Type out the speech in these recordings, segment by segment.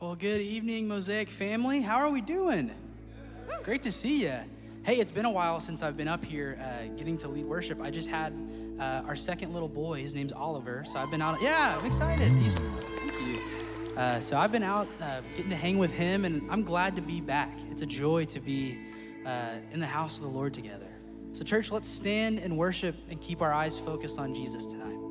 Well, good evening, Mosaic family. How are we doing? Great to see you. Hey, it's been a while since I've been up here uh, getting to lead worship. I just had uh, our second little boy. His name's Oliver. So I've been out. Yeah, I'm excited. He's, thank you. Uh, so I've been out uh, getting to hang with him, and I'm glad to be back. It's a joy to be uh, in the house of the Lord together. So, church, let's stand and worship and keep our eyes focused on Jesus tonight.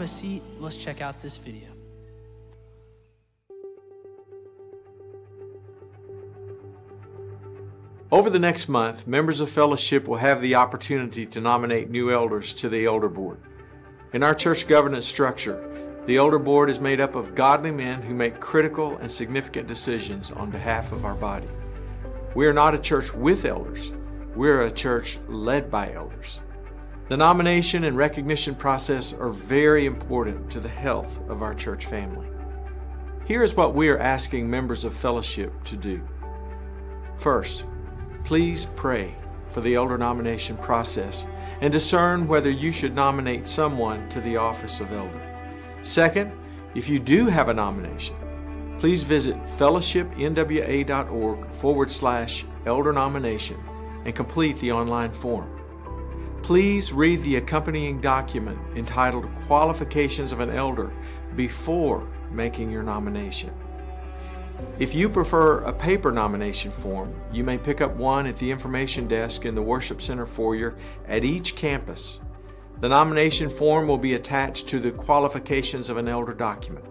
grab a seat. Let's check out this video. Over the next month, members of Fellowship will have the opportunity to nominate new elders to the Elder Board. In our church governance structure, the Elder Board is made up of godly men who make critical and significant decisions on behalf of our body. We are not a church with elders, we are a church led by elders. The nomination and recognition process are very important to the health of our church family. Here is what we are asking members of fellowship to do. First, please pray for the elder nomination process and discern whether you should nominate someone to the office of elder. Second, if you do have a nomination, please visit fellowshipnwa.org forward slash elder nomination and complete the online form. Please read the accompanying document entitled Qualifications of an Elder before making your nomination. If you prefer a paper nomination form, you may pick up one at the information desk in the Worship Center foyer at each campus. The nomination form will be attached to the Qualifications of an Elder document.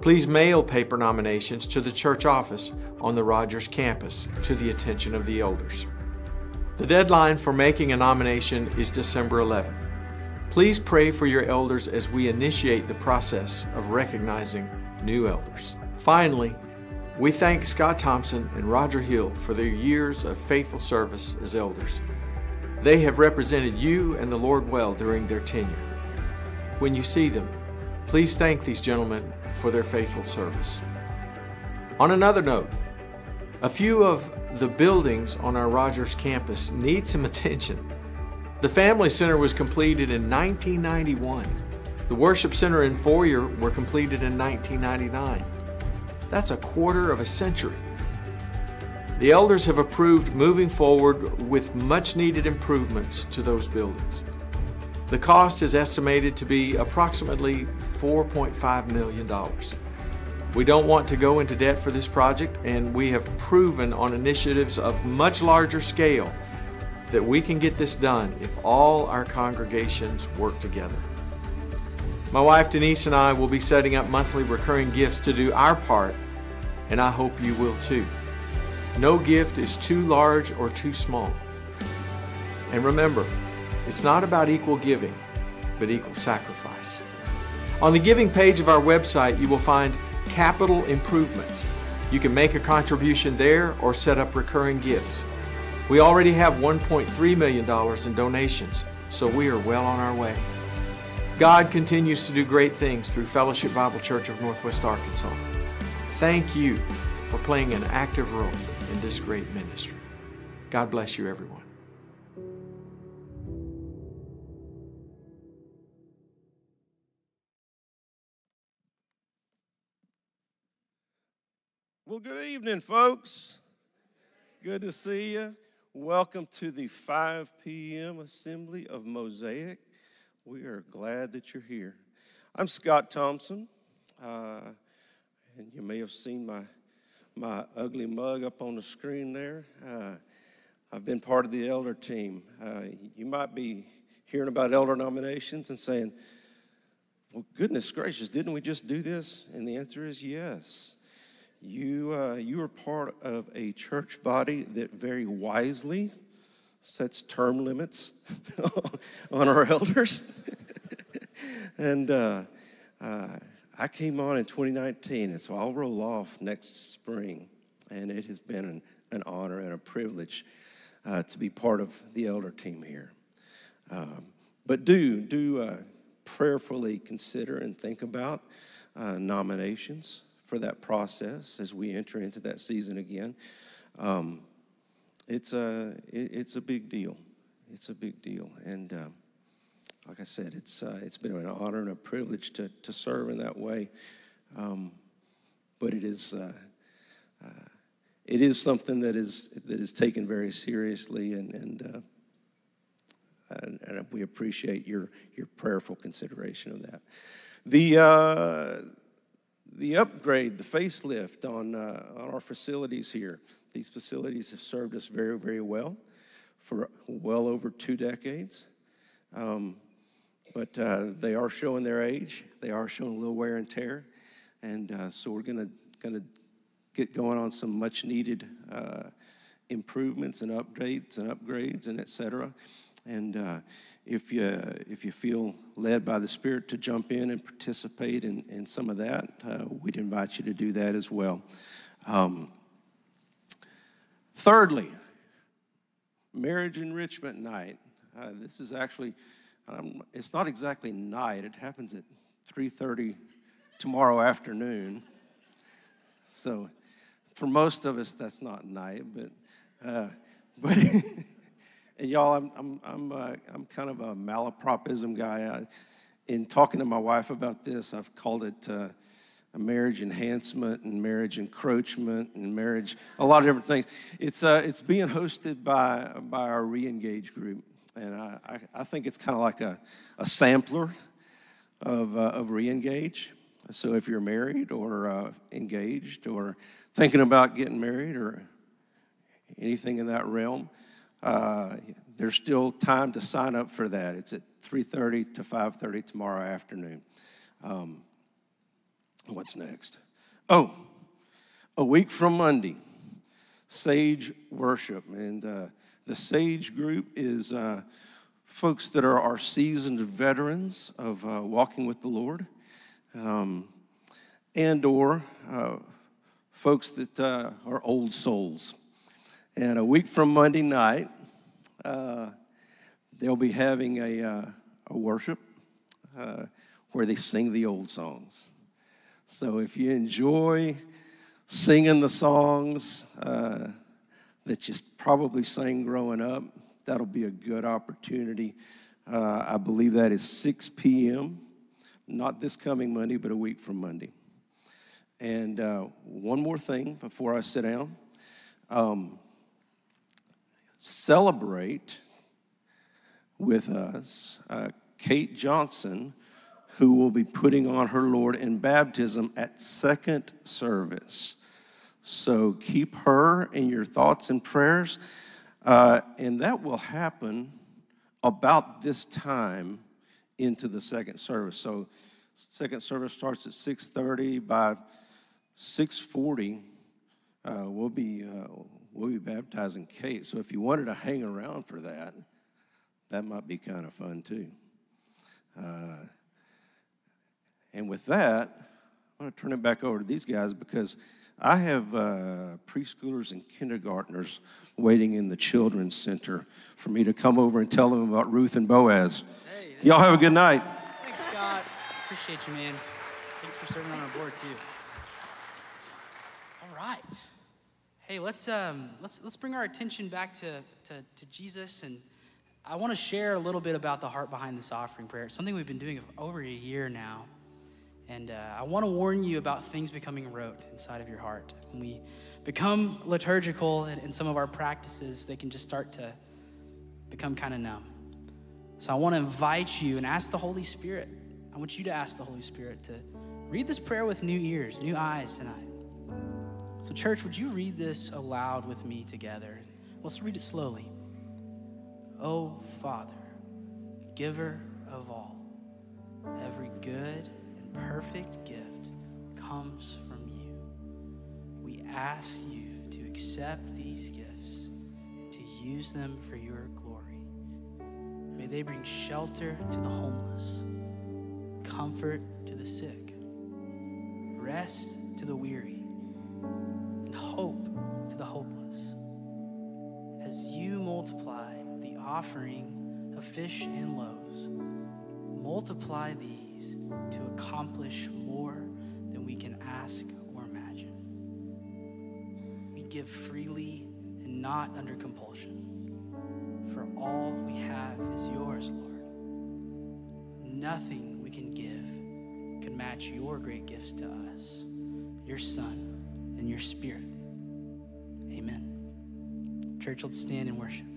Please mail paper nominations to the church office on the Rogers campus to the attention of the elders. The deadline for making a nomination is December 11th. Please pray for your elders as we initiate the process of recognizing new elders. Finally, we thank Scott Thompson and Roger Hill for their years of faithful service as elders. They have represented you and the Lord well during their tenure. When you see them, please thank these gentlemen for their faithful service. On another note, a few of the buildings on our Rogers campus need some attention. The Family Center was completed in 1991. The Worship Center and Foyer were completed in 1999. That's a quarter of a century. The elders have approved moving forward with much needed improvements to those buildings. The cost is estimated to be approximately $4.5 million. We don't want to go into debt for this project, and we have proven on initiatives of much larger scale that we can get this done if all our congregations work together. My wife Denise and I will be setting up monthly recurring gifts to do our part, and I hope you will too. No gift is too large or too small. And remember, it's not about equal giving, but equal sacrifice. On the giving page of our website, you will find capital improvements. You can make a contribution there or set up recurring gifts. We already have $1.3 million in donations, so we are well on our way. God continues to do great things through Fellowship Bible Church of Northwest Arkansas. Thank you for playing an active role in this great ministry. God bless you, everyone. Well, good evening, folks. Good to see you. Welcome to the 5 p.m. assembly of Mosaic. We are glad that you're here. I'm Scott Thompson, uh, and you may have seen my my ugly mug up on the screen there. Uh, I've been part of the elder team. Uh, you might be hearing about elder nominations and saying, "Well, goodness gracious, didn't we just do this?" And the answer is yes. You, uh, you are part of a church body that very wisely sets term limits on our elders. and uh, uh, I came on in 2019, and so I'll roll off next spring. And it has been an, an honor and a privilege uh, to be part of the elder team here. Um, but do, do uh, prayerfully consider and think about uh, nominations for that process as we enter into that season again. Um, it's a it, it's a big deal. It's a big deal, and um, like I said, it's uh, it's been an honor and a privilege to to serve in that way. Um, but it is uh, uh, it is something that is that is taken very seriously, and and, uh, and, and we appreciate your your prayerful consideration of that. The uh, the upgrade, the facelift on, uh, on our facilities here. These facilities have served us very, very well for well over two decades. Um, but uh, they are showing their age. They are showing a little wear and tear. And uh, so we're going to gonna get going on some much needed uh, improvements and updates and upgrades and et cetera. And uh, if you if you feel led by the Spirit to jump in and participate in, in some of that, uh, we'd invite you to do that as well. Um, thirdly, marriage enrichment night. Uh, this is actually um, it's not exactly night. It happens at 3:30 tomorrow afternoon. So, for most of us, that's not night, but uh, but. And y'all, I'm, I'm, I'm, uh, I'm kind of a malapropism guy. I, in talking to my wife about this, I've called it uh, marriage enhancement and marriage encroachment and marriage, a lot of different things. It's, uh, it's being hosted by, by our Reengage group. And I, I, I think it's kind of like a, a sampler of, uh, of Reengage. So if you're married or uh, engaged or thinking about getting married or anything in that realm, uh, there's still time to sign up for that. It's at 3:30 to 5:30 tomorrow afternoon. Um, what's next? Oh, a week from Monday, Sage Worship, and uh, the Sage group is uh, folks that are our seasoned veterans of uh, walking with the Lord, um, and or uh, folks that are old souls. And a week from Monday night, uh, they'll be having a, uh, a worship uh, where they sing the old songs. So if you enjoy singing the songs uh, that you probably sang growing up, that'll be a good opportunity. Uh, I believe that is 6 p.m., not this coming Monday, but a week from Monday. And uh, one more thing before I sit down. Um, celebrate with us uh, Kate Johnson, who will be putting on her Lord in baptism at second service. So keep her in your thoughts and prayers, uh, and that will happen about this time into the second service. So second service starts at 6:30. By 6:40, uh, we'll be uh, we'll be baptizing Kate. So if you wanted to hang around for that, that might be kind of fun too. Uh, and with that, I'm going to turn it back over to these guys because I have uh, preschoolers and kindergartners waiting in the children's center for me to come over and tell them about Ruth and Boaz. Hey, Y'all have a good night. Thanks, Scott. Appreciate you, man. Thanks for serving on our board too. All right hey, let's, um, let's, let's bring our attention back to, to, to Jesus. And I want to share a little bit about the heart behind this offering prayer. It's something we've been doing over a year now. And uh, I want to warn you about things becoming rote inside of your heart. When we become liturgical in, in some of our practices, they can just start to become kind of numb. So I want to invite you and ask the Holy Spirit. I want you to ask the Holy Spirit to read this prayer with new ears, new eyes tonight. So, church, would you read this aloud with me together? Let's read it slowly. Oh, Father, giver of all, every good and perfect gift comes from you. We ask you to accept these gifts and to use them for your glory. May they bring shelter to the homeless, comfort to the sick, rest to the weary offering of fish and loaves, multiply these to accomplish more than we can ask or imagine. We give freely and not under compulsion, for all we have is yours, Lord. Nothing we can give can match your great gifts to us, your Son and your spirit. Amen. Church, let's stand and worship.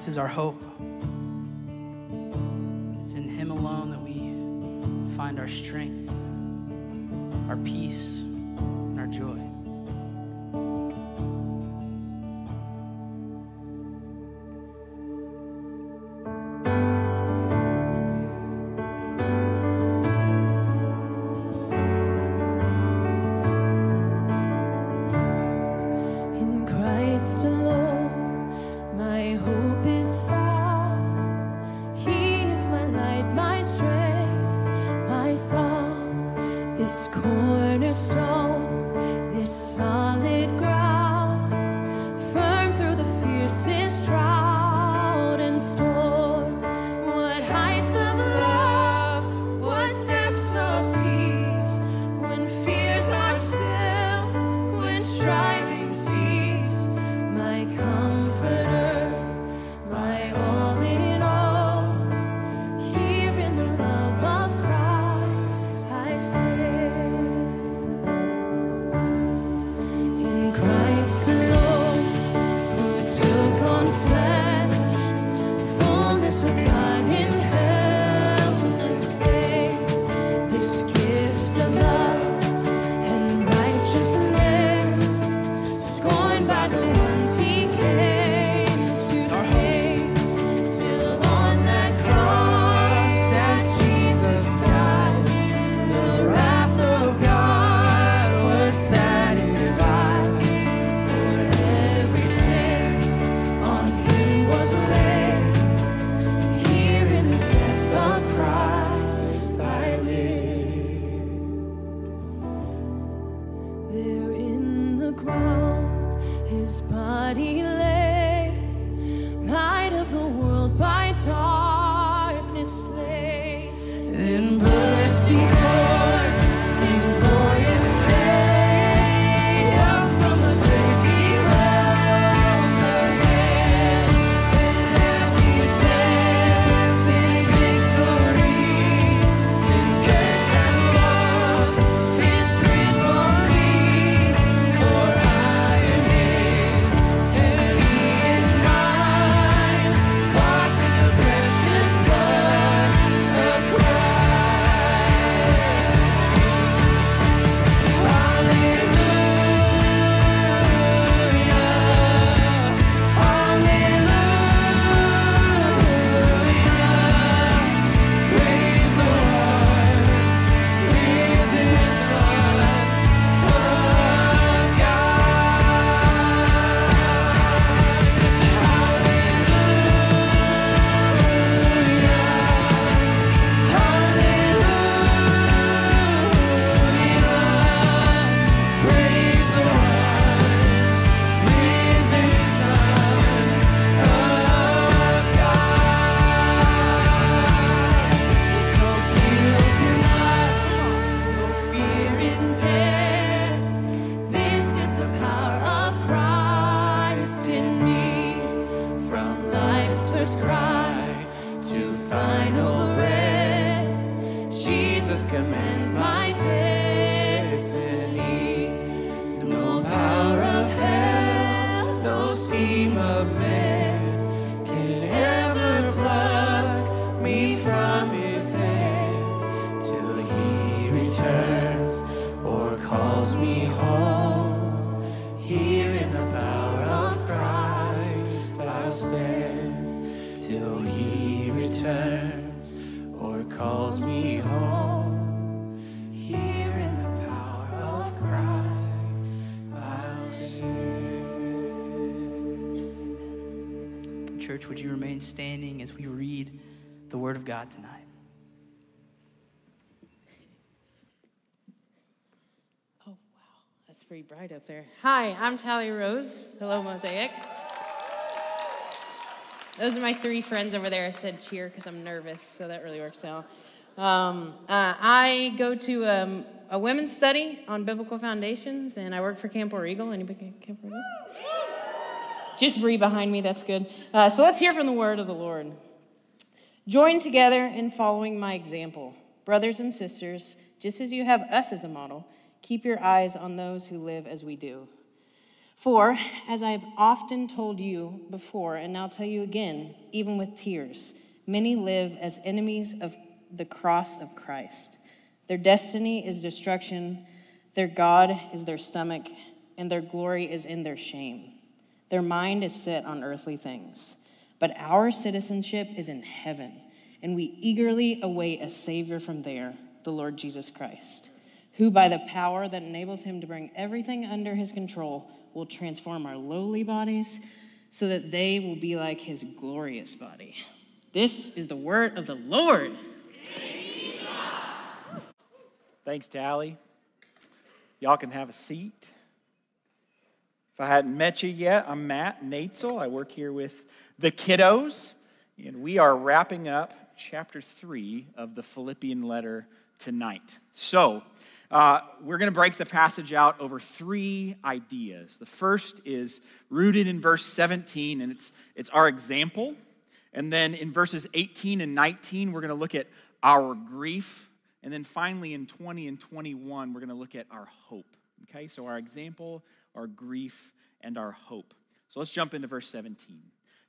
Christ is our hope. Amen. standing as we read the Word of God tonight. Oh, wow. That's pretty bright up there. Hi, I'm Tally Rose. Hello, Mosaic. Those are my three friends over there. I said cheer because I'm nervous, so that really works out. Um, uh, I go to um, a women's study on biblical foundations, and I work for Camp Eagle. Anybody Camp just Bree behind me, that's good. Uh, so let's hear from the word of the Lord. Join together in following my example. Brothers and sisters, just as you have us as a model, keep your eyes on those who live as we do. For, as I have often told you before, and now tell you again, even with tears, many live as enemies of the cross of Christ. Their destiny is destruction, their God is their stomach, and their glory is in their shame. Their mind is set on earthly things. But our citizenship is in heaven, and we eagerly await a Savior from there, the Lord Jesus Christ, who, by the power that enables him to bring everything under his control, will transform our lowly bodies so that they will be like his glorious body. This is the word of the Lord. Thanks, Tally. Y'all can have a seat. I hadn't met you yet, I'm Matt Noetzel. I work here with the kiddos, and we are wrapping up chapter three of the Philippian letter tonight. So, uh, we're going to break the passage out over three ideas. The first is rooted in verse 17, and it's, it's our example. And then in verses 18 and 19, we're going to look at our grief and then finally, in 20 and 21, we're going to look at our hope. Okay, so our example, our grief, and our hope. So let's jump into verse 17.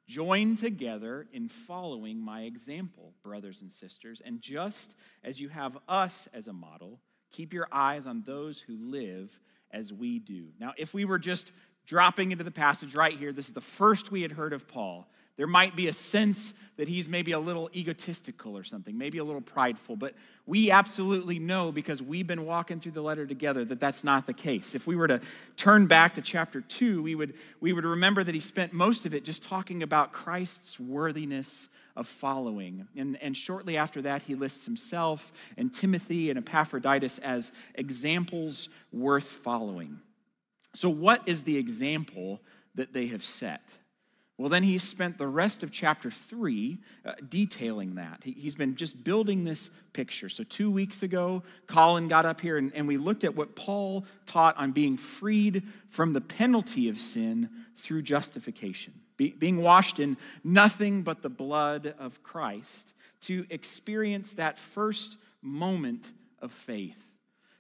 Join together in following my example, brothers and sisters, and just as you have us as a model, keep your eyes on those who live as we do. Now, if we were just dropping into the passage right here, this is the first we had heard of Paul. There might be a sense that he's maybe a little egotistical or something, maybe a little prideful, but we absolutely know because we've been walking through the letter together that that's not the case. If we were to turn back to chapter 2, we would, we would remember that he spent most of it just talking about Christ's worthiness of following. And, and shortly after that, he lists himself and Timothy and Epaphroditus as examples worth following. So, what is the example that they have set? Well, then he spent the rest of chapter three uh, detailing that. He, has been just building this picture. So, two weeks ago, Colin got up here and, and we looked at what Paul taught on being freed from the penalty of sin through justification, Be, being washed in nothing but the blood of Christ to experience that first moment of faith,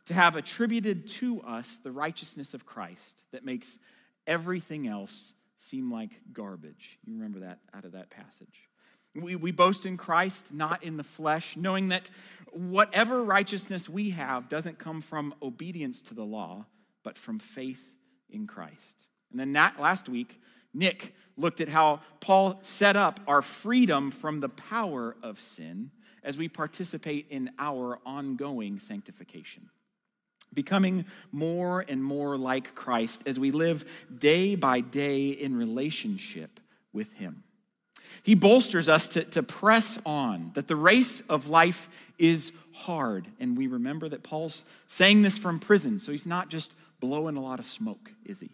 to have attributed to us the righteousness of Christ that makes everything else seem like garbage. You remember that out of that passage. We, we boast in Christ, not in the flesh, knowing that whatever righteousness we have doesn't come from obedience to the law, but from faith in Christ. And then that, last week, Nick looked at how Paul set up our freedom from the power of sin as we participate in our ongoing sanctification becoming more and more like Christ as we live day by day in relationship with Him. He bolsters us to, to press on, that the race of life is hard. And we remember that Paul's saying this from prison, so he's not just blowing a lot of smoke, is he?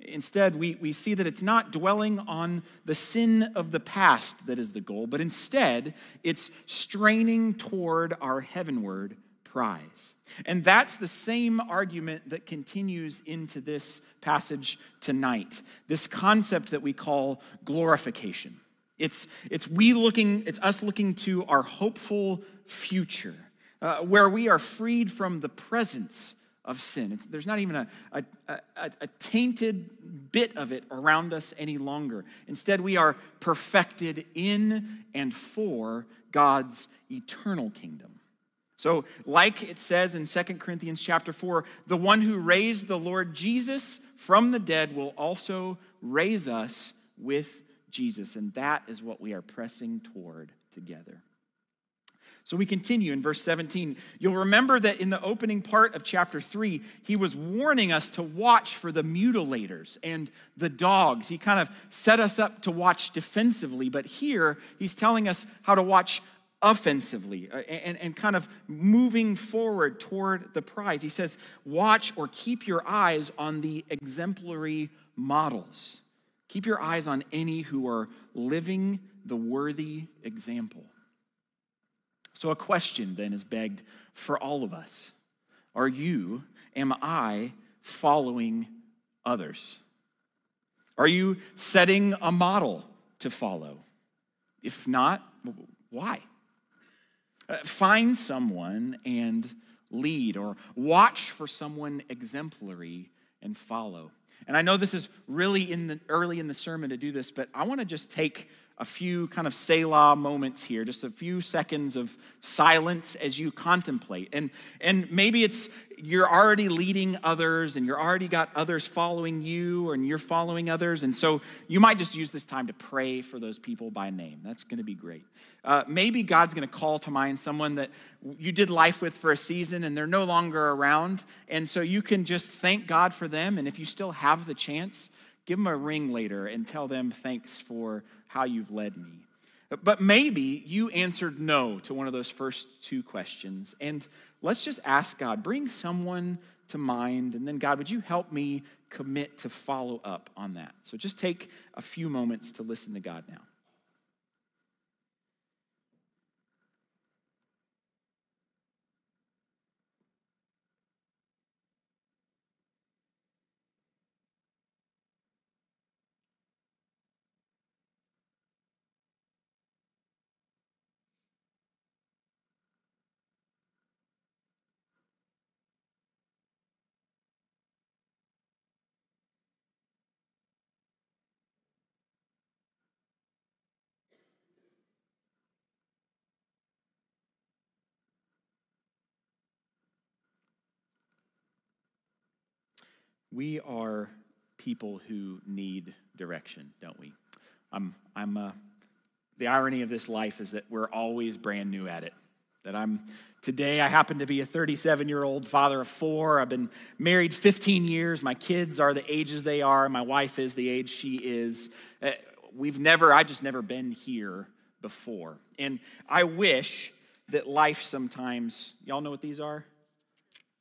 Instead, we, we see that it's not dwelling on the sin of the past that is the goal, but instead, it's straining toward our heavenward prize. And that's the same argument that continues into this passage tonight. This concept that we call glorification. It's, it's we looking, it's us looking to our hopeful future, uh, where we are freed from the presence of sin. It's, there's not even a, a, a, a tainted bit of it around us any longer. Instead, we are perfected in and for God's eternal kingdom. So, like it says in 2 Corinthians chapter 4, the one who raised the Lord Jesus from the dead will also raise us with Jesus. And that is what we are pressing toward together. So we continue in verse 17. You'll remember that in the opening part of chapter 3, he was warning us to watch for the mutilators and the dogs. He kind of set us up to watch defensively, but here he's telling us how to watch offensively uh, and, and kind of moving forward toward the prize. He says, Watch or keep your eyes on the exemplary models. Keep your eyes on any who are living the worthy example. So, a question then is begged for all of us Are you, am I following others? Are you setting a model to follow? If not, why? Uh, find someone and lead, or watch for someone exemplary and follow. And I know this is really in the early in the sermon to do this, but I want to just take a few kind of Selah moments here, just a few seconds of silence as you contemplate. And, and maybe it's you're already leading others and you're already got others following you and you're following others. And so you might just use this time to pray for those people by name. That's going to be great. Uh, maybe God's going to call to mind someone that you did life with for a season and they're no longer around. And so you can just thank God for them. And if you still have the chance, give them a ring later and tell them thanks for how you've led me. But maybe you answered no to one of those first two questions. And let's just ask God, bring someone to mind. And then, God, would you help me commit to follow up on that? So just take a few moments to listen to God now. We are people who need direction, don't we? I'm, I'm, uh, the irony of this life is that we're always brand new at it. That I'm today, I happen to be a 37 year old father of four. I've been married 15 years. My kids are the ages they are. My wife is the age she is. Uh, we've never, I've just never been here before. And I wish that life sometimes, y'all know what these are?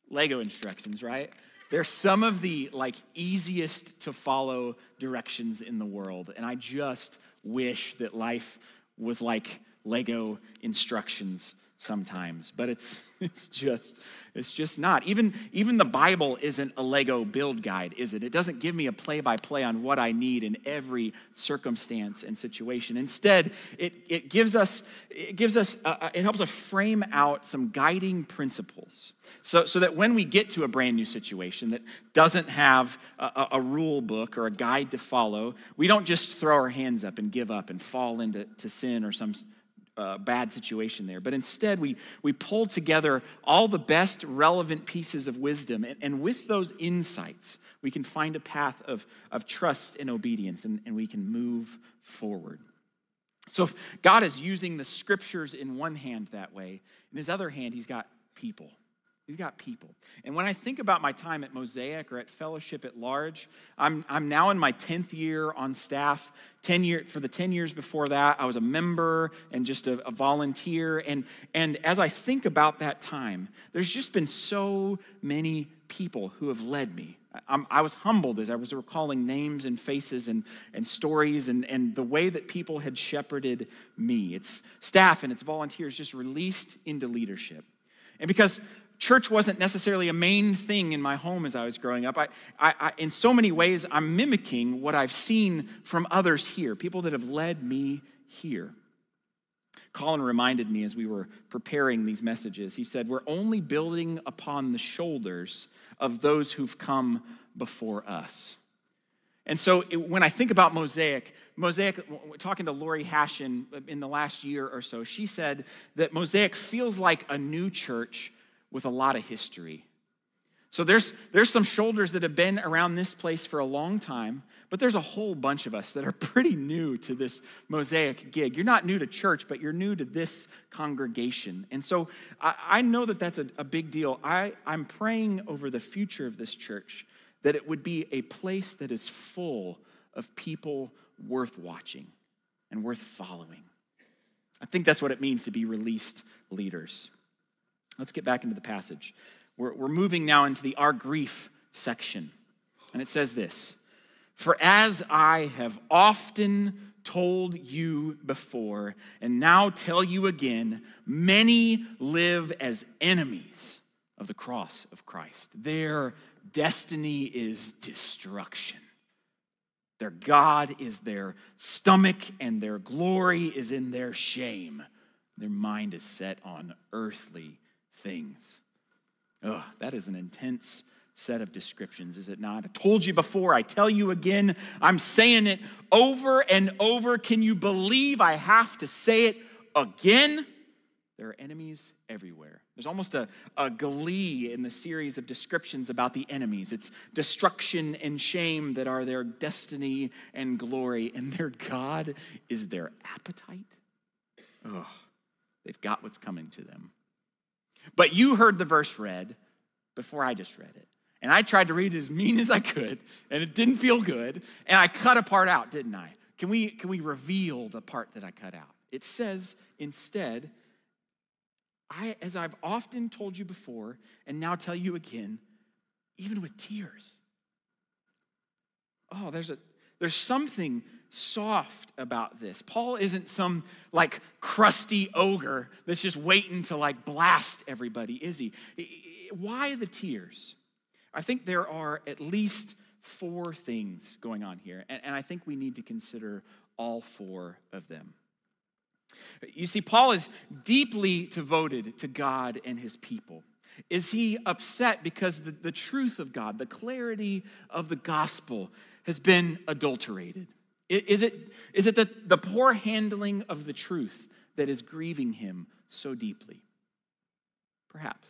Lego instructions, right? They're some of the like easiest to follow directions in the world. And I just wish that life was like Lego instructions sometimes but it's it's just it's just not. Even even the bible isn't a lego build guide is it? It doesn't give me a play by play on what i need in every circumstance and situation. Instead it it gives us it gives us uh, it helps us frame out some guiding principles. So so that when we get to a brand new situation that doesn't have a, a rule book or a guide to follow we don't just throw our hands up and give up and fall into to sin or some uh, bad situation there. But instead, we, we pulled together all the best relevant pieces of wisdom. And, and with those insights, we can find a path of, of trust and obedience, and, and we can move forward. So, if God is using the scriptures in one hand that way, in his other hand, he's got people. He's got people. And when I think about my time at Mosaic or at fellowship at large, I'm, I'm now in my 10th year on staff. 10 year, for the 10 years before that, I was a member and just a, a volunteer. And, and as I think about that time, there's just been so many people who have led me. I'm, i was humbled as I was recalling names and faces and, and stories and, and the way that people had shepherded me. It's staff and it's volunteers just released into leadership. And because church wasn't necessarily a main thing in my home as I was growing up. I, I, I, in so many ways, I'm mimicking what I've seen from others here, people that have led me here. Colin reminded me as we were preparing these messages, he said, We're only building upon the shoulders of those who've come before us. And so it, when I think about Mosaic, Mosaic, talking to Lori Hashin uh, in the last year or so, she said that Mosaic feels like a new church with a lot of history. So there's, there's some shoulders that have been around this place for a long time, but there's a whole bunch of us that are pretty new to this Mosaic gig. You're not new to church, but you're new to this congregation. And so I, I know that that's a, a big deal. I, I'm praying over the future of this church that it would be a place that is full of people worth watching and worth following. I think that's what it means to be released leaders. Let's get back into the passage. We're, we're moving now into the our grief section. And it says this For as I have often told you before, and now tell you again, many live as enemies of the cross of Christ. Their destiny is destruction. Their God is their stomach, and their glory is in their shame. Their mind is set on earthly things. Oh, that is an intense set of descriptions, is it not? I told you before, I tell you again, I'm saying it over and over. Can you believe I have to say it again? There are enemies everywhere. There's almost a, a glee in the series of descriptions about the enemies. It's destruction and shame that are their destiny and glory, and their God is their appetite. Oh, they've got what's coming to them. But you heard the verse read before I just read it. And I tried to read it as mean as I could, and it didn't feel good. And I cut a part out, didn't I? Can we, can we reveal the part that I cut out? It says instead, I, as I've often told you before, and now tell you again, even with tears. Oh, there's a there's something soft about this. Paul isn't some like crusty ogre that's just waiting to like blast everybody, is he? Why the tears? I think there are at least four things going on here, and, I think we need to consider all four of them. You see, Paul is deeply devoted to God and his people. Is he upset because the, the truth of God, the clarity of the gospel, has been adulterated? Is it, is it the, the poor handling of the truth that is grieving him so deeply? Perhaps.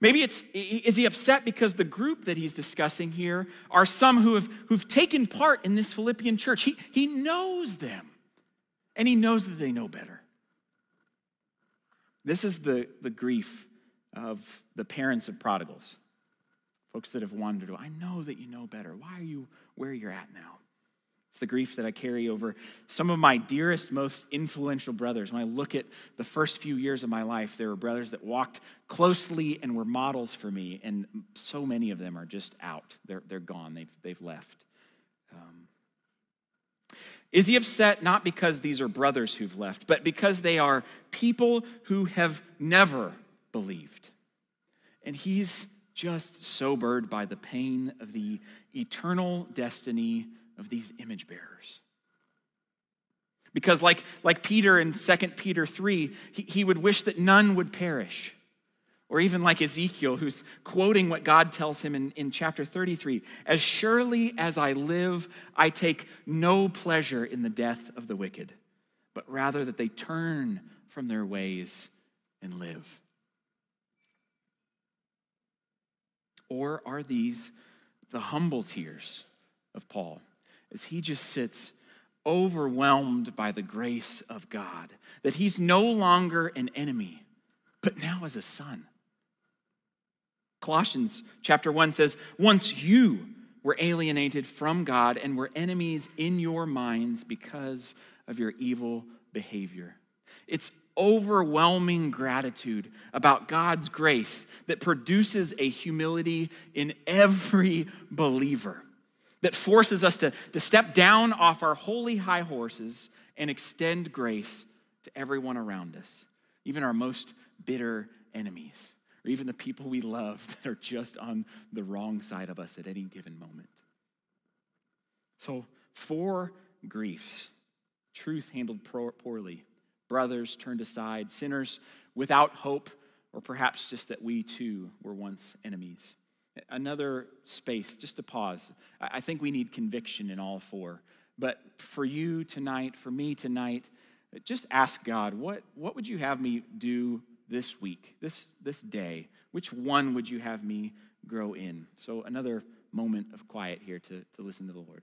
Maybe it's, is he upset because the group that he's discussing here are some who have who've taken part in this Philippian church? He, he knows them and he knows that they know better. This is the, the grief of the parents of prodigals, folks that have wandered. I know that you know better. Why are you where you're at now? It's the grief that I carry over some of my dearest, most influential brothers. When I look at the first few years of my life, there were brothers that walked closely and were models for me, and so many of them are just out. They're, they're gone, they've, they've left. Um, is he upset not because these are brothers who've left, but because they are people who have never believed? And he's just sobered by the pain of the eternal destiny of these image bearers. Because, like, like Peter in 2 Peter 3, he, he would wish that none would perish. Or even like Ezekiel, who's quoting what God tells him in, in chapter 33 As surely as I live, I take no pleasure in the death of the wicked, but rather that they turn from their ways and live. Or are these the humble tears of Paul? As he just sits overwhelmed by the grace of God, that he's no longer an enemy, but now as a son. Colossians chapter 1 says, Once you were alienated from God and were enemies in your minds because of your evil behavior. It's overwhelming gratitude about God's grace that produces a humility in every believer that forces us to, to step down off our holy high horses and extend grace to everyone around us, even our most bitter enemies, or even the people we love that are just on the wrong side of us at any given moment. So, four griefs truth handled poorly, brothers turned aside, sinners without hope, or perhaps just that we too were once enemies another space, just to pause. I think we need conviction in all four. But for you tonight, for me tonight, just ask God, what, what would you have me do this week, this, this day? Which one would you have me grow in? So, another moment of quiet here to, to listen to the Lord.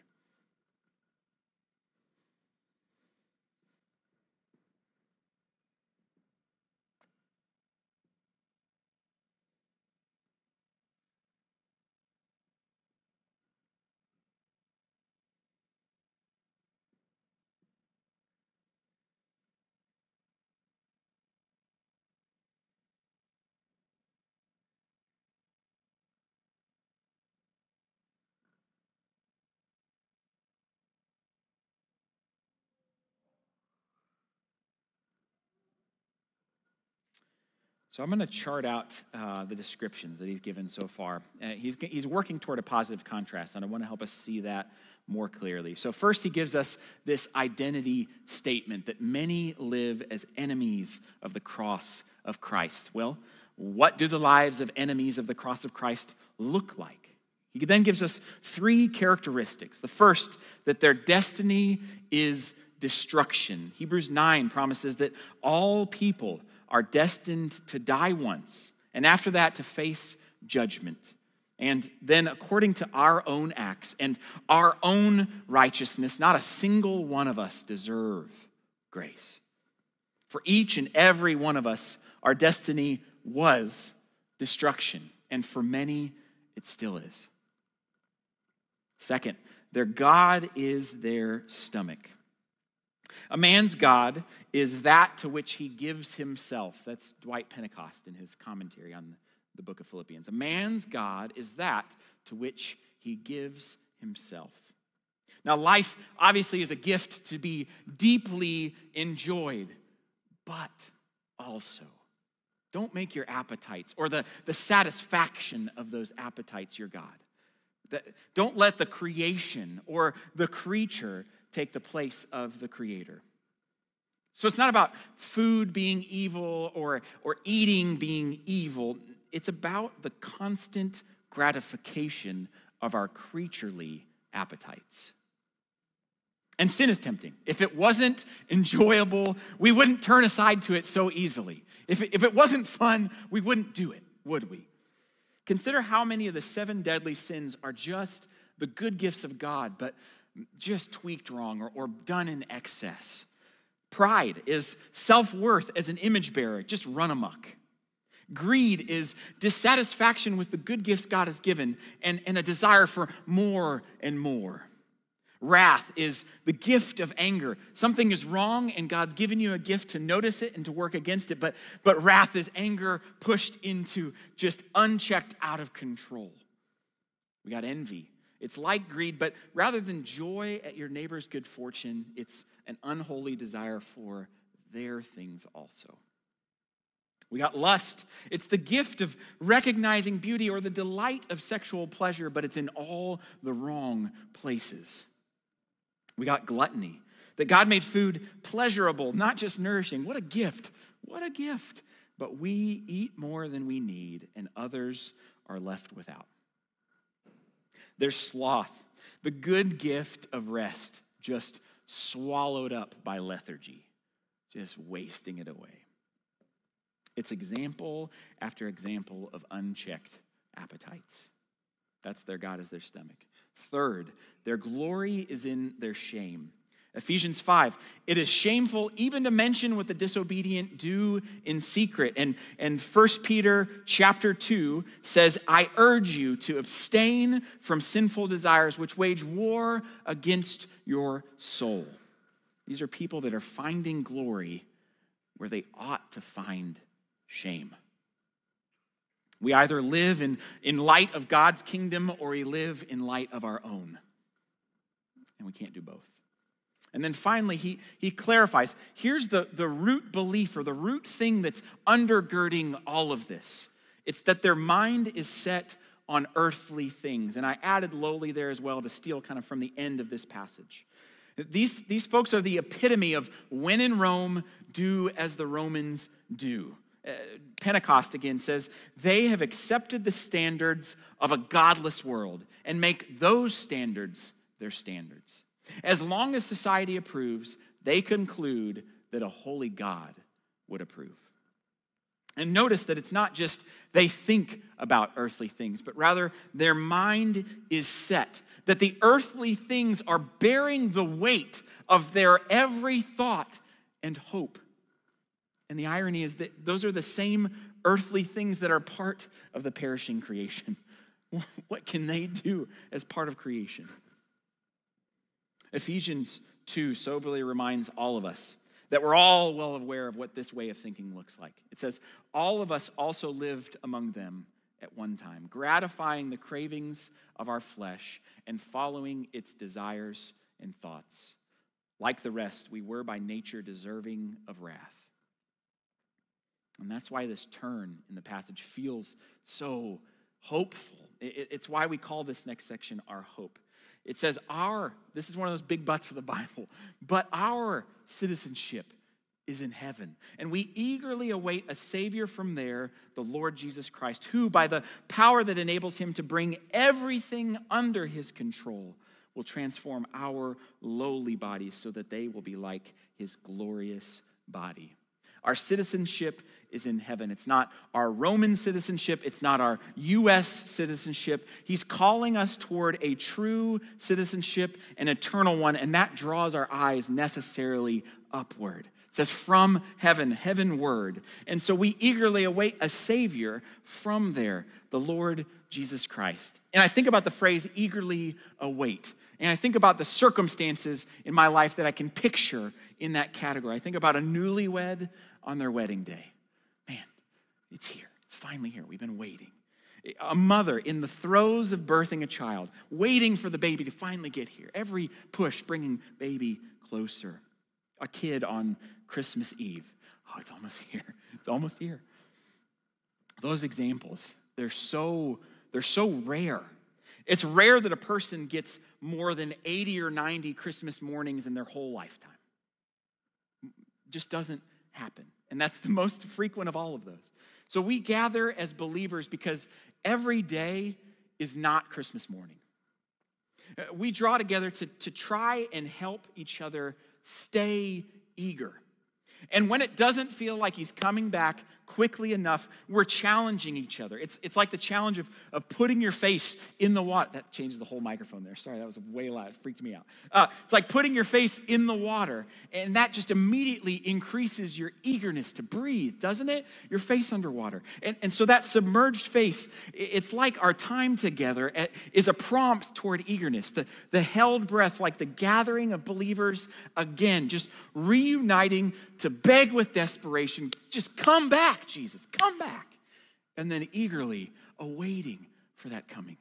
So I'm going to chart out uh, the descriptions that he's given so far. Uh, he's, he's working toward a positive contrast, and I want to help us see that more clearly. So, first, he gives us this identity statement that many live as enemies of the cross of Christ. Well, what do the lives of enemies of the cross of Christ look like? He then gives us three characteristics. The first, that their destiny is destruction. Hebrews 9 promises that all people are destined to die once, and after that, to face judgment. And then, according to our own acts and our own righteousness, not a single one of us deserve grace. For each and every one of us, our destiny was destruction, and for many, it still is. Second, their God is their stomach. A man's God is that to which he gives himself. That's Dwight Pentecost in his commentary on the book of Philippians. A man's God is that to which he gives himself. Now, life obviously is a gift to be deeply enjoyed, but also don't make your appetites or the, the satisfaction of those appetites your God. That, don't let the creation or the creature take the place of the creator. So it's not about food being evil or, or eating being evil it's about the constant gratification of our creaturely appetites. And sin is tempting. If it wasn't enjoyable, we wouldn't turn aside to it so easily. If it, if it wasn't fun, we wouldn't do it, would we? Consider how many of the seven deadly sins are just the good gifts of God, but just tweaked wrong or, or done in excess. Pride is self worth as an image bearer, just run amok. Greed is dissatisfaction with the good gifts God has given and, and a desire for more and more. Wrath is the gift of anger. Something is wrong, and God's given you a gift to notice it and to work against it. But, but wrath is anger pushed into just unchecked out of control. We got envy. It's like greed, but rather than joy at your neighbor's good fortune, it's an unholy desire for their things also. We got lust. It's the gift of recognizing beauty or the delight of sexual pleasure, but it's in all the wrong places. We got gluttony. That God made food pleasurable, not just nourishing. What a gift. What a gift. But we eat more than we need, and others are left without. There's sloth, the good gift of rest, just swallowed up by lethargy, just wasting it away. It's example after example of unchecked appetites. That's their God is their stomach. Third, their glory is in their shame. Ephesians 5, it is shameful even to mention what the disobedient do in secret. And, and 1 Peter chapter 2 says, I urge you to abstain from sinful desires which wage war against your soul. These are people that are finding glory where they ought to find shame. We either live in, in light of God's kingdom or we live in light of our own. And we can't do both. And then finally, he, he clarifies here's the, the root belief or the root thing that's undergirding all of this it's that their mind is set on earthly things. And I added lowly there as well to steal kind of from the end of this passage. These, these folks are the epitome of when in Rome, do as the Romans do. Uh, Pentecost again says, they have accepted the standards of a godless world and make those standards their standards. As long as society approves, they conclude that a holy God would approve. And notice that it's not just they think about earthly things, but rather their mind is set, that the earthly things are bearing the weight of their every thought and hope. And the irony is that those are the same earthly things that are part of the perishing creation. What can they do as part of creation? Ephesians 2 soberly reminds all of us that we're all well aware of what this way of thinking looks like. It says, All of us also lived among them at one time, gratifying the cravings of our flesh and following its desires and thoughts. Like the rest, we were by nature deserving of wrath. And that's why this turn in the passage feels so hopeful. It's why we call this next section our hope. It says, Our, this is one of those big butts of the Bible, but our citizenship is in heaven. And we eagerly await a Savior from there, the Lord Jesus Christ, who, by the power that enables him to bring everything under his control, will transform our lowly bodies so that they will be like his glorious body. Our citizenship is in heaven. It's not our Roman citizenship, it's not our US citizenship. He's calling us toward a true citizenship, an eternal one, and that draws our eyes necessarily upward. It says, from heaven, heavenward. And so we eagerly await a Savior from there, the Lord Jesus Christ. And I think about the phrase eagerly await. And I think about the circumstances in my life that I can picture in that category. I think about a newlywed on their wedding day. Man, it's here. It's finally here. We've been waiting. A mother in the throes of birthing a child, waiting for the baby to finally get here. Every push bringing baby closer. A kid on Christmas Eve. Oh, it's almost here. It's almost here. Those examples, they're so they're so rare. It's rare that a person gets more than 80 or 90 Christmas mornings in their whole lifetime. Just doesn't happen. And that's the most frequent of all of those. So we gather as believers because every day is not Christmas morning. Uh, we draw together to, to try and help each other stay eager. And when it doesn't feel like he's coming back quickly enough, we're challenging each other. It's, it's like the challenge of, of putting your face in the water. That changes the whole microphone there. Sorry, that was way loud. It freaked me out. Uh, it's like putting your face in the water, and that just immediately increases your eagerness to breathe, doesn't it? Your face underwater. And, and so that submerged face, it's like our time together eh, is a prompt toward eagerness. The, the held breath, like the gathering of believers again, just reuniting to beg with desperation, just come back, Jesus, come back. And then eagerly awaiting for that coming.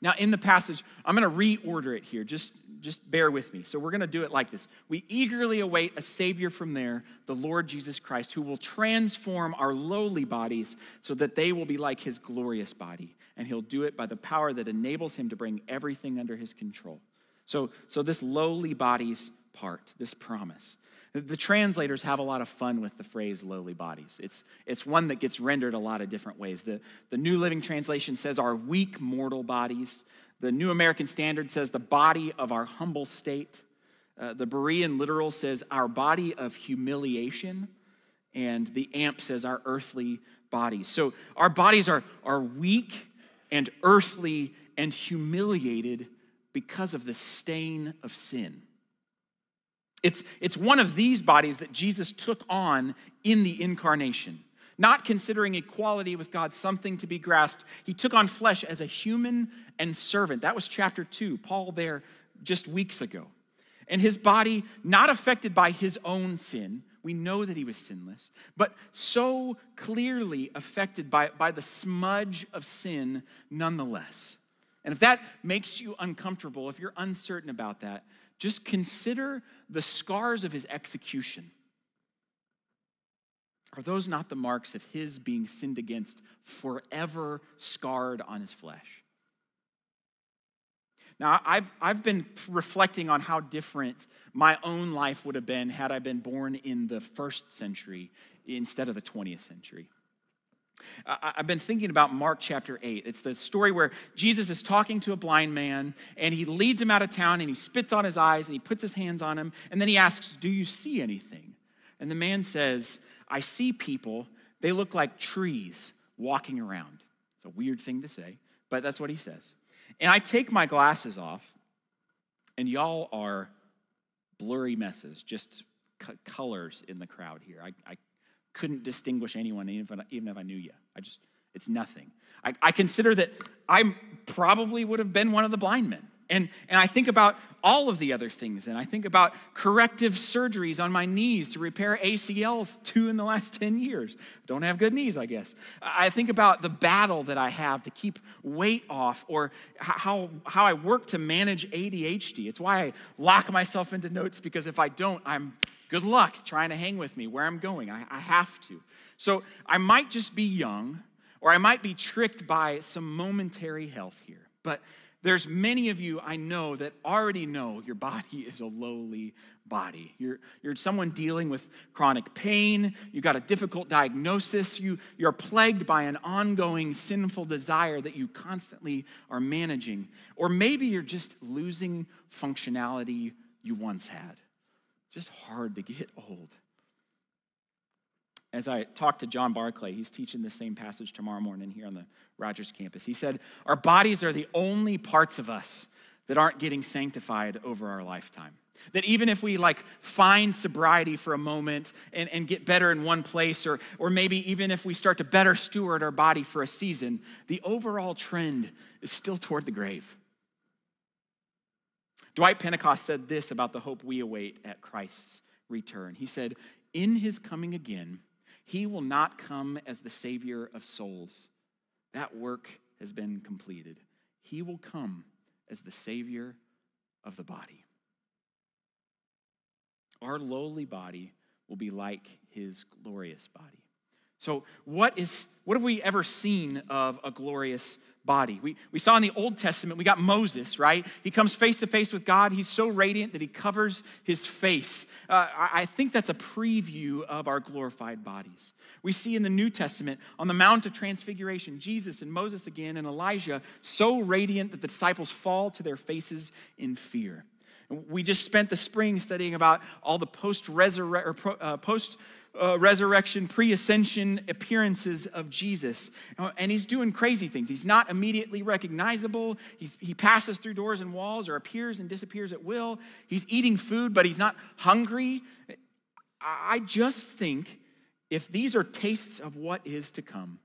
Now, in the passage, I'm going to reorder it here. Just, just bear with me. So, we're going to do it like this. We eagerly await a Savior from there, the Lord Jesus Christ, who will transform our lowly bodies so that they will be like his glorious body. And he'll do it by the power that enables him to bring everything under his control. So, so this lowly bodies part, this promise. The translators have a lot of fun with the phrase lowly bodies. It's, it's one that gets rendered a lot of different ways. The, the New Living Translation says our weak mortal bodies. The New American Standard says the body of our humble state. Uh, the Berean literal says our body of humiliation. And the AMP says our earthly bodies. So our bodies are, are weak and earthly and humiliated because of the stain of sin. It's, it's one of these bodies that Jesus took on in the incarnation. Not considering equality with God something to be grasped, he took on flesh as a human and servant. That was chapter two, Paul there just weeks ago. And his body, not affected by his own sin, we know that he was sinless, but so clearly affected by, by the smudge of sin nonetheless. And if that makes you uncomfortable, if you're uncertain about that, just consider the scars of his execution. Are those not the marks of his being sinned against, forever scarred on his flesh? Now, I've, I've been reflecting on how different my own life would have been had I been born in the first century instead of the 20th century. I've been thinking about Mark chapter 8. It's the story where Jesus is talking to a blind man and he leads him out of town and he spits on his eyes and he puts his hands on him and then he asks, Do you see anything? And the man says, I see people. They look like trees walking around. It's a weird thing to say, but that's what he says. And I take my glasses off and y'all are blurry messes, just colors in the crowd here. I, I couldn't distinguish anyone, even if, even if I knew you. I just, it's nothing. I, I consider that I probably would have been one of the blind men. And, and I think about all of the other things. And I think about corrective surgeries on my knees to repair ACLs, two in the last 10 years. Don't have good knees, I guess. I think about the battle that I have to keep weight off or how, how I work to manage ADHD. It's why I lock myself into notes because if I don't, I'm good luck trying to hang with me where I'm going. I, I have to. So I might just be young or I might be tricked by some momentary health here. But there's many of you I know that already know your body is a lowly body. You're, you're someone dealing with chronic pain, you got a difficult diagnosis, you, you're plagued by an ongoing sinful desire that you constantly are managing. Or maybe you're just losing functionality you once had. Just hard to get old as I talked to John Barclay, he's teaching the same passage tomorrow morning here on the Rogers campus. He said, Our bodies are the only parts of us that aren't getting sanctified over our lifetime. That even if we like find sobriety for a moment and, and get better in one place, or, or maybe even if we start to better steward our body for a season, the overall trend is still toward the grave. Dwight Pentecost said this about the hope we await at Christ's return. He said, In his coming again, he will not come as the Savior of souls. That work has been completed. He will come as the Savior of the body. Our lowly body will be like his glorious body. So, what, is, what have we ever seen of a glorious body. We, we saw in the Old Testament, we got Moses, right? He comes face to face with God. He's so radiant that he covers his face. Uh, I, I think that's a preview of our glorified bodies. We see in the New Testament, on the Mount of Transfiguration, Jesus and Moses again and Elijah, so radiant that the disciples fall to their faces in fear. We just spent the spring studying about all the post resurrection, uh, post uh, resurrection, pre ascension appearances of Jesus. And he's doing crazy things. He's not immediately recognizable. He's, he passes through doors and walls or appears and disappears at will. He's eating food, but he's not hungry. I just think if these are tastes of what is to come,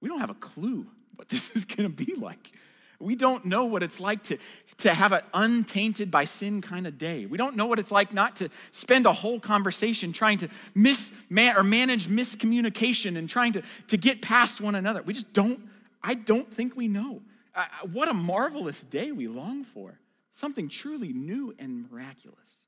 we don't have a clue what this is going to be like. We don't know what it's like to to have an untainted by sin kind of day. We don't know what it's like not to spend a whole conversation trying to miss or manage miscommunication and trying to, to get past one another. We just don't, I don't think we know. Uh, what a marvelous day we long for. Something truly new and miraculous.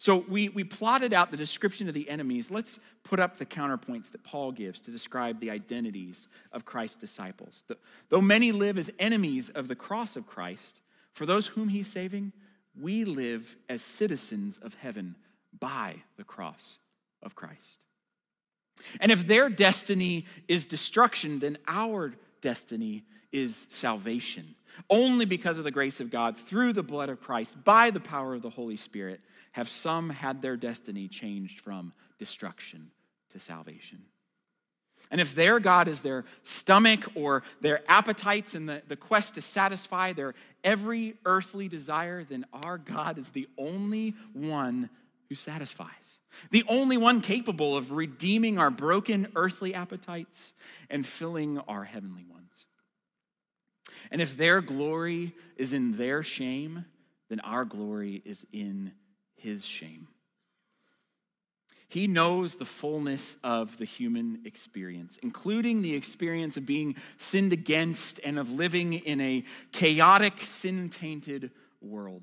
So we, we plotted out the description of the enemies. Let's put up the counterpoints that Paul gives to describe the identities of Christ's disciples. Though many live as enemies of the cross of Christ, for those whom he's saving, we live as citizens of heaven by the cross of Christ. And if their destiny is destruction, then our destiny is salvation. Only because of the grace of God, through the blood of Christ, by the power of the Holy Spirit, have some had their destiny changed from destruction to salvation. And if their God is their stomach or their appetites and the, the quest to satisfy their every earthly desire, then our God is the only one who satisfies, the only one capable of redeeming our broken earthly appetites and filling our heavenly ones. And if their glory is in their shame, then our glory is in his shame. He knows the fullness of the human experience, including the experience of being sinned against and of living in a chaotic, sin tainted world.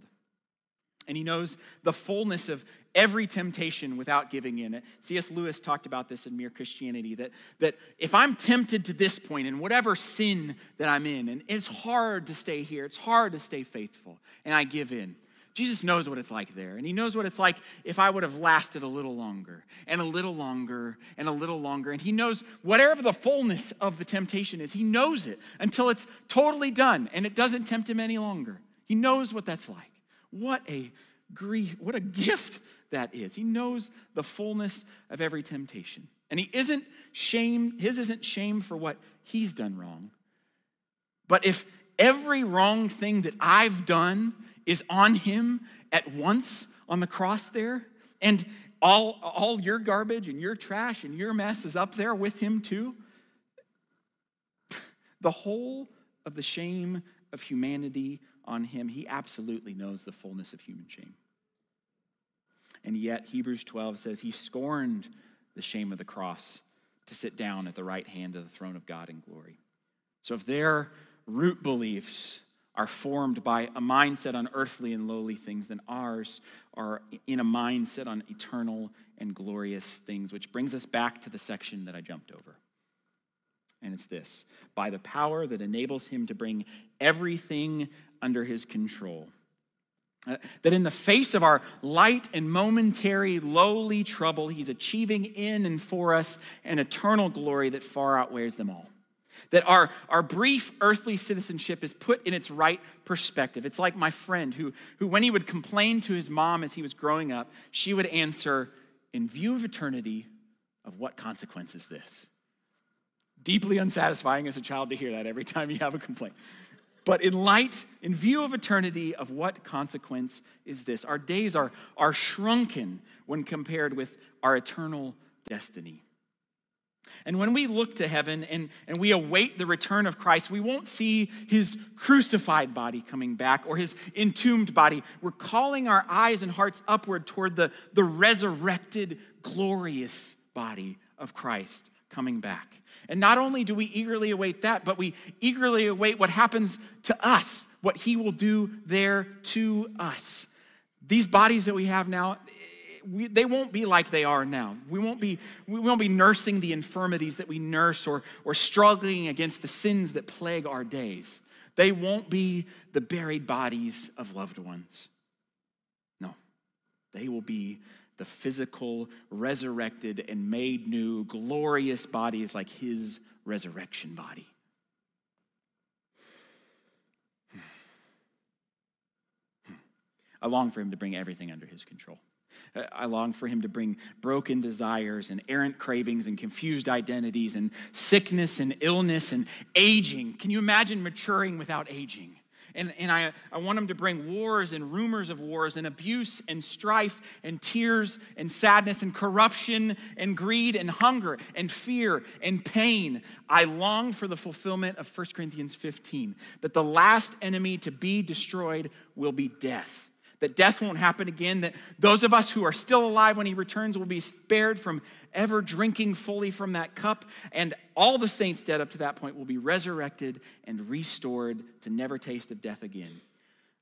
And he knows the fullness of every temptation without giving in. C.S. Lewis talked about this in Mere Christianity that, that if I'm tempted to this point in whatever sin that I'm in, and it's hard to stay here, it's hard to stay faithful, and I give in, Jesus knows what it's like there. And he knows what it's like if I would have lasted a little longer and a little longer and a little longer. And he knows whatever the fullness of the temptation is, he knows it until it's totally done and it doesn't tempt him any longer. He knows what that's like. What a grief, what a gift that is. He knows the fullness of every temptation. And he isn't shame, his isn't shame for what he's done wrong. But if every wrong thing that I've done is on him at once on the cross there. And all, all your garbage and your trash and your mess is up there with him too. The whole of the shame of humanity on him, he absolutely knows the fullness of human shame. And yet, Hebrews 12 says he scorned the shame of the cross to sit down at the right hand of the throne of God in glory. So, if their root beliefs are formed by a mindset on earthly and lowly things, then ours are in a mindset on eternal and glorious things, which brings us back to the section that I jumped over. And it's this by the power that enables him to bring everything under his control. Uh, that in the face of our light and momentary lowly trouble, he's achieving in and for us an eternal glory that far outweighs them all. That our, our brief earthly citizenship is put in its right perspective. It's like my friend who, who, when he would complain to his mom as he was growing up, she would answer, In view of eternity, of what consequence is this? Deeply unsatisfying as a child to hear that every time you have a complaint. But in light, in view of eternity, of what consequence is this? Our days are, are shrunken when compared with our eternal destiny. And when we look to heaven and, and we await the return of Christ, we won't see his crucified body coming back or his entombed body. We're calling our eyes and hearts upward toward the, the resurrected, glorious body of Christ coming back. And not only do we eagerly await that, but we eagerly await what happens to us, what he will do there to us. These bodies that we have now, we, they won't be like they are now. We won't be, we won't be nursing the infirmities that we nurse or, or struggling against the sins that plague our days. They won't be the buried bodies of loved ones. No, they will be the physical, resurrected, and made new, glorious bodies like his resurrection body. Hmm. Hmm. Hmm. I long for him to bring everything under his control. Uh, I long for him to bring broken desires and errant cravings and confused identities and sickness and illness and aging. Can you imagine maturing without aging? And, and I, I want him to bring wars and rumors of wars and abuse and strife and tears and sadness and corruption and greed and hunger and fear and pain. I long for the fulfillment of 1 Corinthians 15 that the last enemy to be destroyed will be death that death won't happen again, that those of us who are still alive when he returns will be spared from ever drinking fully from that cup, and all the saints dead up to that point will be resurrected and restored to never taste of death again.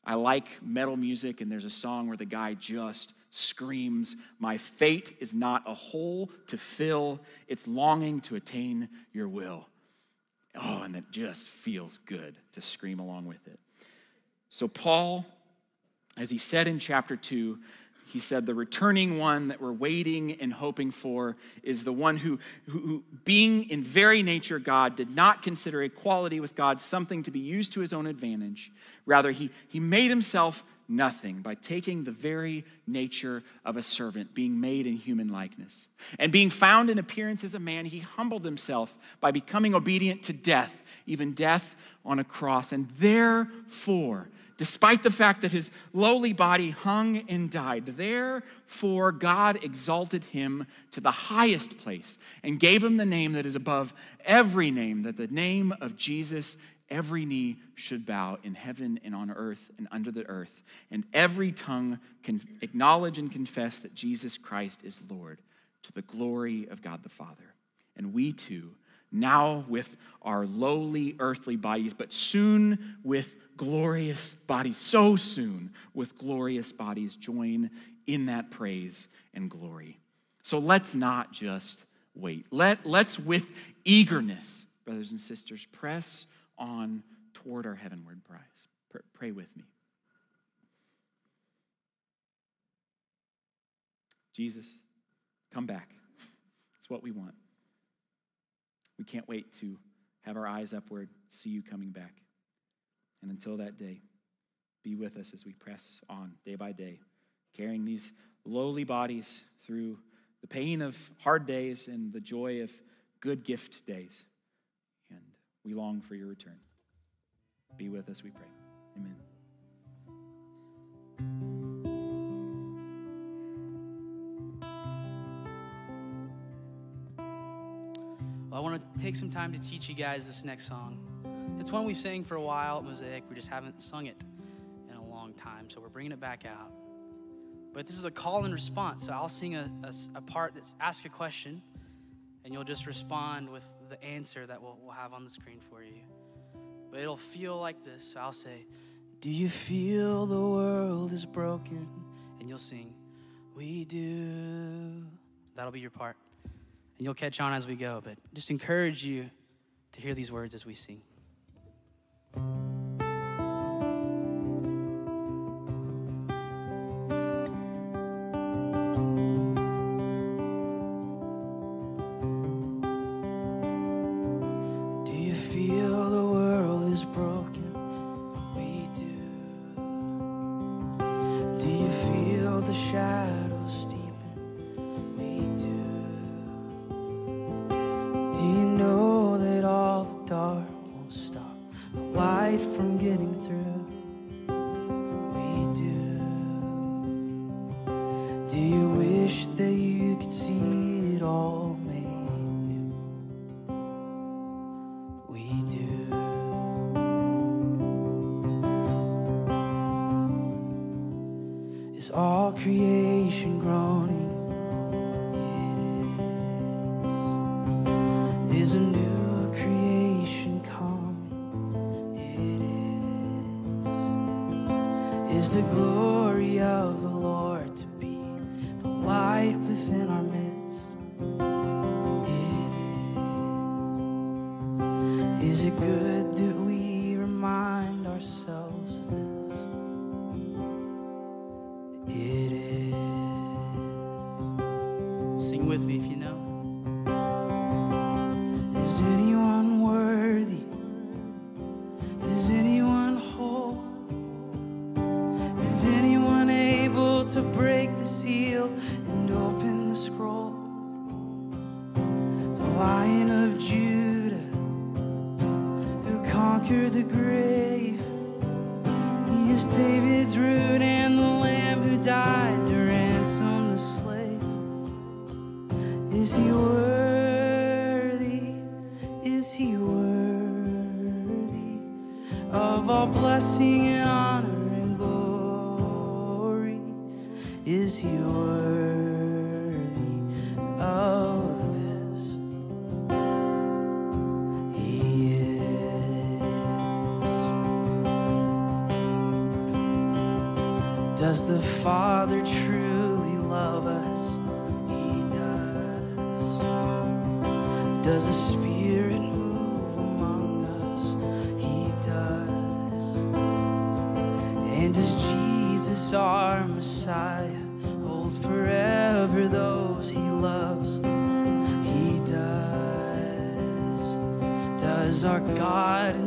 I like metal music, and there's a song where the guy just screams, My fate is not a hole to fill, it's longing to attain your will. Oh, and that just feels good to scream along with it. So, Paul as he said in chapter 2, he said, The returning one that we're waiting and hoping for is the one who, who, who, being in very nature God, did not consider equality with God something to be used to his own advantage. Rather, he, he made himself nothing by taking the very nature of a servant, being made in human likeness. And being found in appearance as a man, he humbled himself by becoming obedient to death, even death on a cross. And therefore, despite the fact that his lowly body hung and died. Therefore, God exalted him to the highest place and gave him the name that is above every name, that the name of Jesus every knee should bow in heaven and on earth and under the earth, and every tongue can acknowledge and confess that Jesus Christ is Lord to the glory of God the Father. And we too, now with our lowly earthly bodies, but soon with glorious bodies, so soon with glorious bodies, join in that praise and glory. So let's not just wait. Let, let's with eagerness, brothers and sisters, press on toward our heavenward prize. Pray with me. Jesus, come back. It's what we want. We can't wait to have our eyes upward, see you coming back. And until that day, be with us as we press on day by day, carrying these lowly bodies through the pain of hard days and the joy of good gift days. And we long for your return. Be with us, we pray. Amen. Want to take some time to teach you guys this next song. It's one we've sang for a while at Mosaic. We just haven't sung it in a long time, so we're bringing it back out. But this is a call and response. So I'll sing a, a, a part that's ask a question, and you'll just respond with the answer that we'll, we'll have on the screen for you. But it'll feel like this. So I'll say, Do you feel the world is broken? And you'll sing, We do. That'll be your part. And you'll catch on as we go. But just encourage you to hear these words as we sing. Of all blessing and honor and glory? Is he worthy of this? He is. Does the Father truly love us? He does. Does the our Messiah, hold forever those he loves? He does. Does our God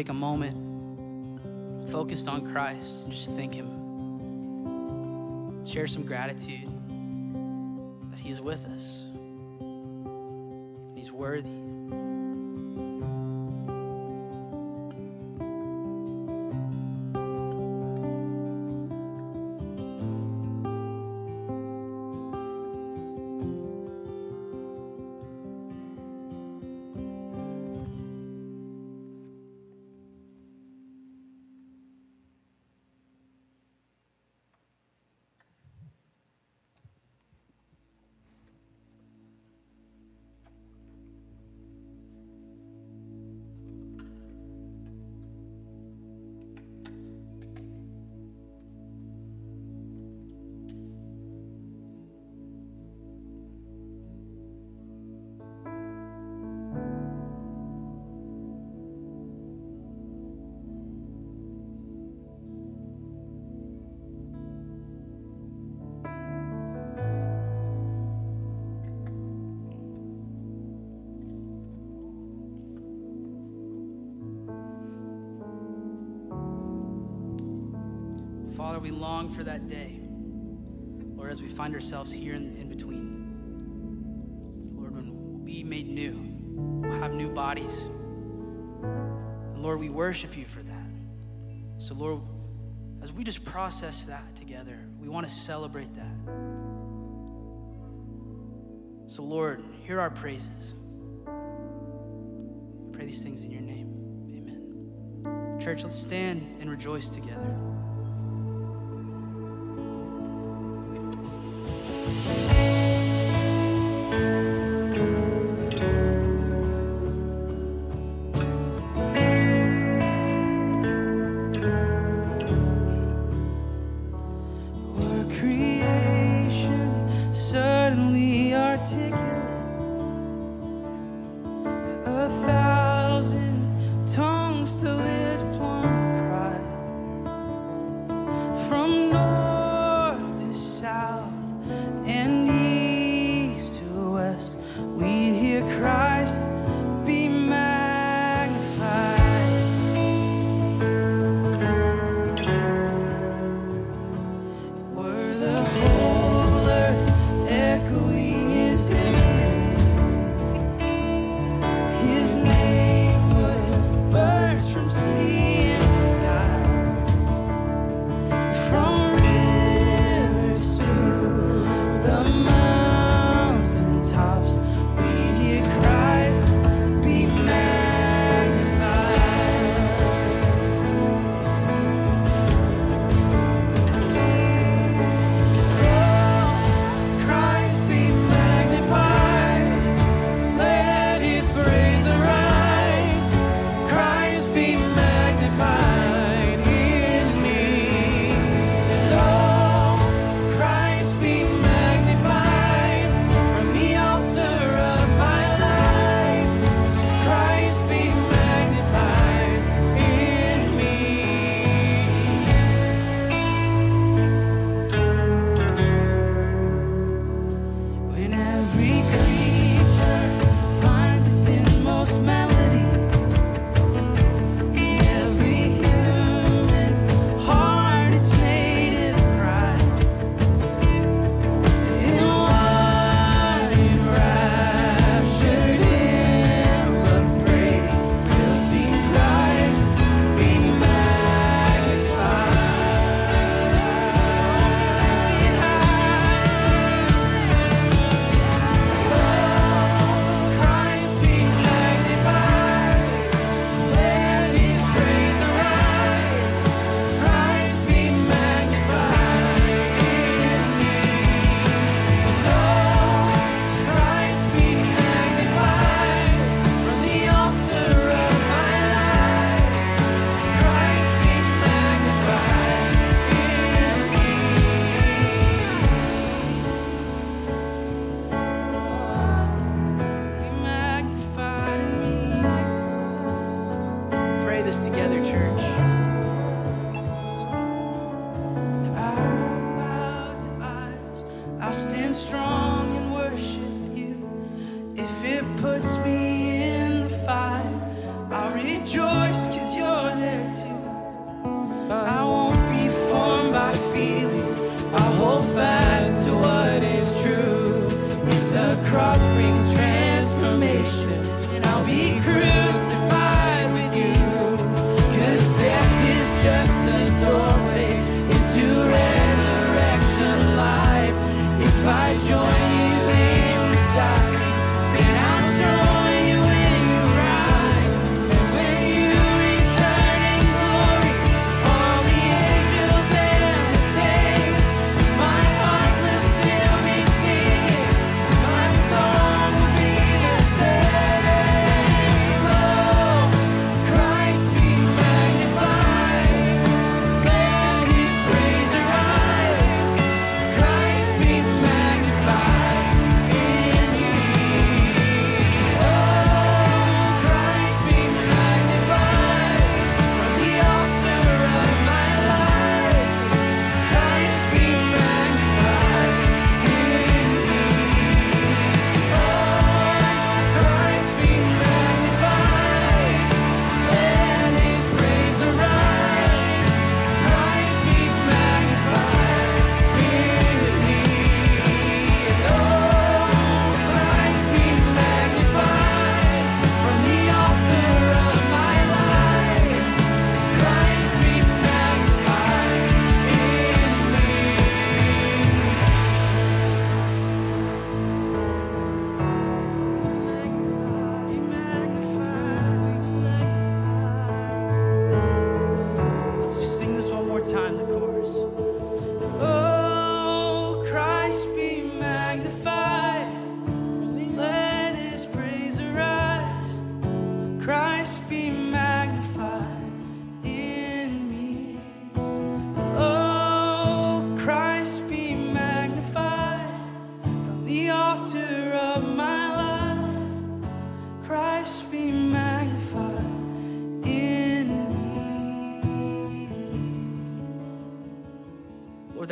take a moment focused on Christ and just thank Him. Share some gratitude that He's with us. ourselves here in, in between. Lord, when we'll be made new, we'll have new bodies. And Lord, we worship you for that. So, Lord, as we just process that together, we want to celebrate that. So, Lord, hear our praises. I pray these things in your name. Amen. Church, let's stand and rejoice together.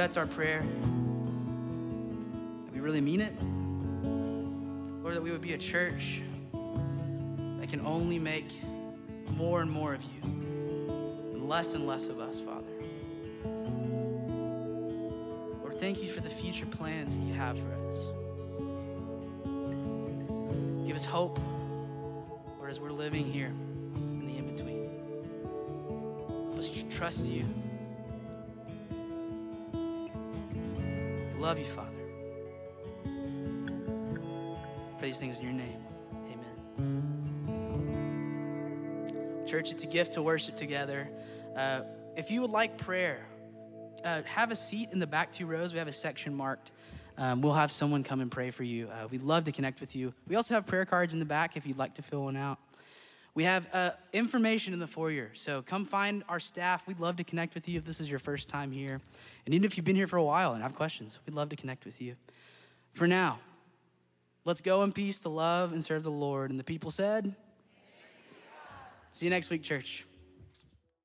That's our prayer. That we really mean it. Lord, that we would be a church that can only make more and more of you and less and less of us, Father. Lord, thank you for the future plans that you have for us. Give us hope, Lord, as we're living here in the in between. Let's trust you. Love you, Father. These things in your name. Amen. Church, it's a gift to worship together. Uh, if you would like prayer, uh, have a seat in the back two rows. We have a section marked. Um, we'll have someone come and pray for you. Uh, we'd love to connect with you. We also have prayer cards in the back if you'd like to fill one out. We have uh, information in the foyer, so come find our staff. We'd love to connect with you if this is your first time here. And even if you've been here for a while and have questions, we'd love to connect with you. For now, let's go in peace to love and serve the Lord. And the people said, See you next week, church.